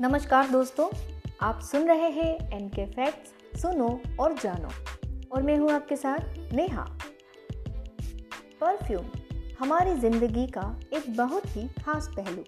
नमस्कार दोस्तों, आप सुन रहे हैं एन के फैक्ट्स सुनो और जानो। और मैं हूँ आपके साथ नेहा। परफ्यूम हमारी ज़िंदगी का एक बहुत ही खास पहलू।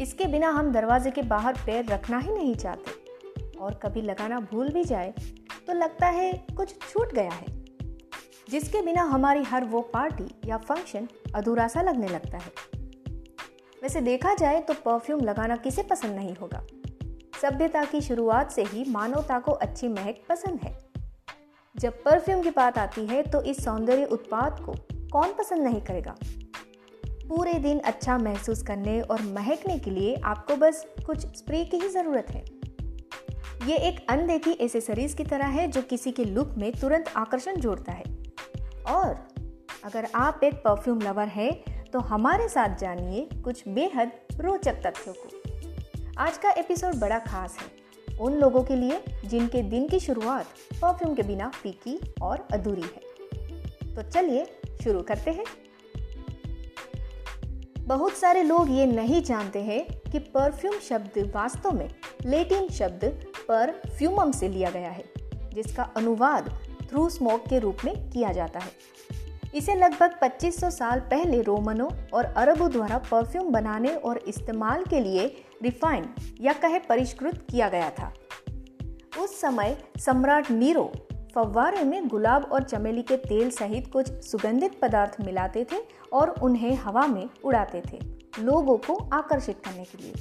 इसके बिना हम दरवाजे के बाहर पैर रखना ही नहीं चाहते। और कभी लगाना भूल भी जाए तो लगता है कुछ छूट गया है। जिसके बिना हमारी हर वो पार्टी या फ़ंक्शन अधूरा सा लगने लगता है। वैसे देखा जाए तो परफ्यूम लगाना किसे पसंद नहीं होगा? सभ्यता की शुरुआत से ही मानवता को अच्छी महक पसंद है। जब परफ्यूम की बात आती है तो इस सौंदर्य उत्पाद को कौन पसंद नहीं करेगा? पूरे दिन अच्छा महसूस करने और महकने के लिए आपको बस कुछ स्प्रे की ही ज़रूरत है। ये एक अनदेखी एसेसरीज की तरह है, जो किसी के लुक में तुरंत आकर्षण जोड़ता है। और अगर आप एक परफ्यूम लवर हैं तो हमारे साथ जानिए कुछ बेहद रोचक तथ्यों को। आज का एपिसोड बड़ा खास है। उन लोगों के लिए जिनके दिन की शुरुआत परफ्यूम के बिना फीकी और अधूरी है। तो चलिए शुरू करते हैं। बहुत सारे लोग ये नहीं जानते हैं कि परफ्यूम शब्द वास्तव में लेटिन शब्द पर फ्यूमम से लिया गया है, जिसका अनुवाद थ्रू स्मोक के रूप में किया जाता है। इसे लगभग 2500 साल पहले रोमनों और अरबों द्वारा परफ्यूम बनाने और इस्तेमाल के लिए रिफाइंड या कहे परिष्कृत, किया गया था। उस समय सम्राट नीरो फव्वारे में गुलाब और चमेली के तेल सहित कुछ सुगंधित पदार्थ मिलाते थे और उन्हें हवा में उड़ाते थे, लोगों को आकर्षित करने के लिए।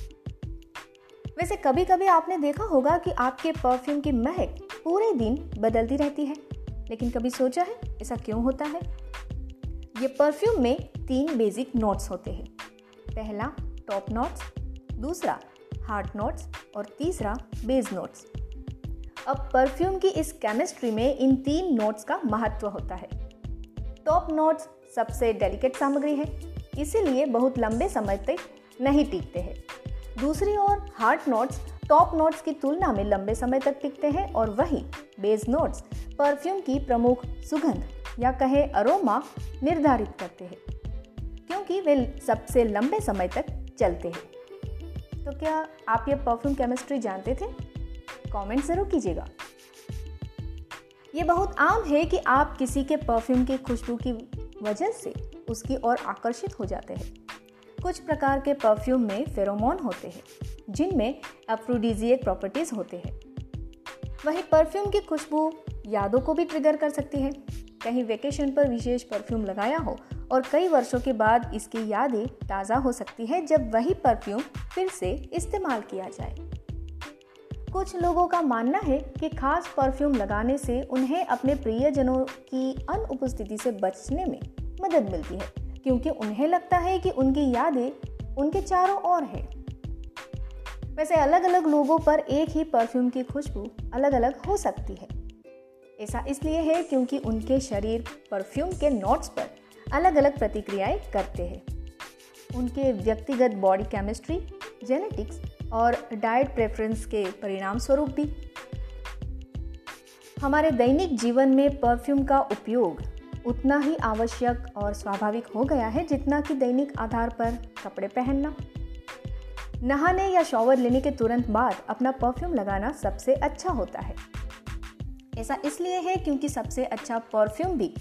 वैसे कभी कभी आपने देखा होगा कि आपके परफ्यूम की महक पूरे दिन बदलती रहती है, लेकिन कभी सोचा है, ऐसा क्यों होता है? ये परफ्यूम में तीन बेसिक नोट्स होते हैं। पहला टॉप नोट्स दूसरा हार्ट नोट्स और तीसरा बेस नोट्स अब परफ्यूम की इस केमिस्ट्री में इन तीन नोट्स का महत्व होता है। टॉप नोट्स सबसे डेलिकेट सामग्री है, इसीलिए बहुत लंबे समय तक नहीं टिकते हैं। दूसरी ओर हार्ट नोट्स टॉप नोट्स की तुलना में लंबे समय तक टिकते हैं और वही बेस नोट्स परफ्यूम की प्रमुख सुगंध या कहे अरोमा निर्धारित करते हैं, क्योंकि वे सबसे लंबे समय तक चलते हैं। तो क्या आप ये परफ्यूम केमिस्ट्री जानते थे? कमेंट ज़रूर कीजिएगा। ये बहुत आम है कि आप किसी के परफ्यूम की खुशबू की वजह से उसकी ओर आकर्षित हो जाते हैं। कुछ प्रकार के परफ्यूम में फेरोमोन होते हैं, जिनमें अफ्रोडीजियक प्रॉपर्टीज़ होते हैं। वही परफ्यूम की खुशबू यादों को भी ट्रिगर कर सकती है। कहीं वेकेशन पर विशेष परफ्यूम लगाया हो और कई वर्षों के बाद इसकी यादें ताज़ा हो सकती है जब वही परफ्यूम फिर से इस्तेमाल किया जाए। कुछ लोगों का मानना है कि खास परफ्यूम लगाने से उन्हें अपने प्रियजनों की अनुपस्थिति से बचने में मदद मिलती है, क्योंकि उन्हें लगता है कि उनकी यादें उनके चारों ओर है। वैसे अलग अलग लोगों पर एक ही परफ्यूम की खुशबू अलग अलग हो सकती है। ऐसा इसलिए है क्योंकि उनके शरीर परफ्यूम के नोट्स पर अलग अलग प्रतिक्रियाएँ करते हैं। उनके व्यक्तिगत बॉडी केमिस्ट्री, जेनेटिक्स और डाइट प्रेफरेंस के परिणाम स्वरूप भी। हमारे दैनिक जीवन में परफ्यूम का उपयोग उतना ही आवश्यक और स्वाभाविक हो गया है जितना कि दैनिक आधार पर कपड़े पहनना। नहाने या शॉवर लेने के तुरंत बाद अपना परफ्यूम लगाना सबसे अच्छा होता है। ऐसा इसलिए है क्योंकि सबसे अच्छा परफ्यूम भी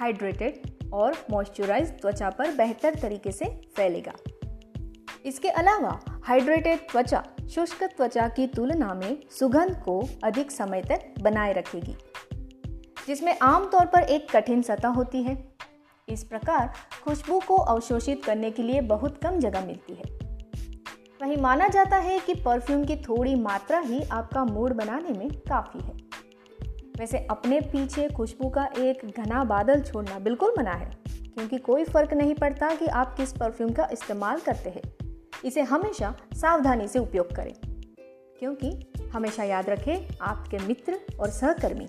हाइड्रेटेड और मॉइस्चराइज त्वचा पर बेहतर तरीके से फैलेगा। इसके अलावा हाइड्रेटेड त्वचा शुष्क त्वचा की तुलना में सुगंध को अधिक समय तक बनाए रखेगी, जिसमें आमतौर पर एक कठिन सतह होती है। इस प्रकार खुशबू को अवशोषित करने के लिए बहुत कम जगह मिलती है। वही माना जाता है कि परफ्यूम की थोड़ी मात्रा ही आपका मूड बनाने में काफ़ी है। वैसे अपने पीछे खुशबू का एक घना बादल छोड़ना बिल्कुल मना है, क्योंकि कोई फ़र्क नहीं पड़ता कि आप किस परफ्यूम का इस्तेमाल करते हैं। इसे हमेशा सावधानी से उपयोग करें, क्योंकि हमेशा याद रखें, आपके मित्र और सहकर्मी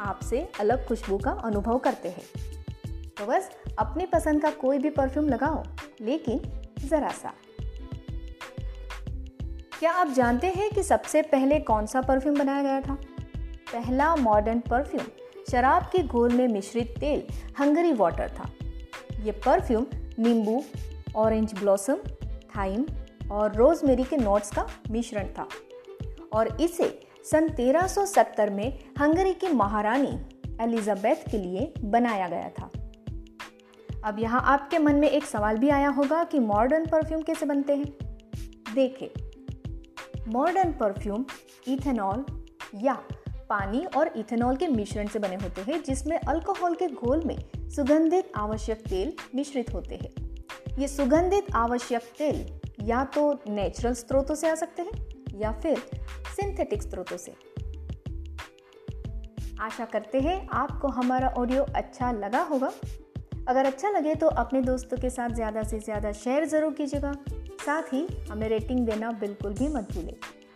आपसे अलग खुशबू का अनुभव करते हैं। तो बस, अपनी पसंद का कोई भी परफ्यूम लगाओ, लेकिन ज़रा सा। क्या आप जानते हैं कि सबसे पहले कौन सा परफ्यूम बनाया गया था? पहला मॉडर्न परफ्यूम शराब के घोल में मिश्रित तेल, हंगरी वाटर था। ये परफ्यूम नींबू ऑरेंज ब्लॉसम थाइम और रोजमेरी के नोट्स का मिश्रण था। और इसे सन 1370 में हंगरी की महारानी एलिजाबेथ के लिए बनाया गया था। अब यहाँ आपके मन में एक सवाल भी आया होगा कि मॉडर्न परफ्यूम कैसे बनते हैं? देखें मॉडर्न परफ्यूम इथेनॉल या पानी और इथेनॉल के मिश्रण से बने होते हैं, जिसमें अल्कोहल के घोल में सुगंधित आवश्यक तेल मिश्रित होते हैं। ये सुगंधित आवश्यक तेल या तो नेचुरल स्रोतों से आ सकते हैं या फिर सिंथेटिक स्रोतों से। आशा करते हैं आपको हमारा ऑडियो अच्छा लगा होगा। अगर अच्छा लगे तो अपने दोस्तों के साथ ज़्यादा से ज़्यादा शेयर ज़रूर कीजिएगा। साथ ही हमें रेटिंग देना बिल्कुल भी मत भूलें।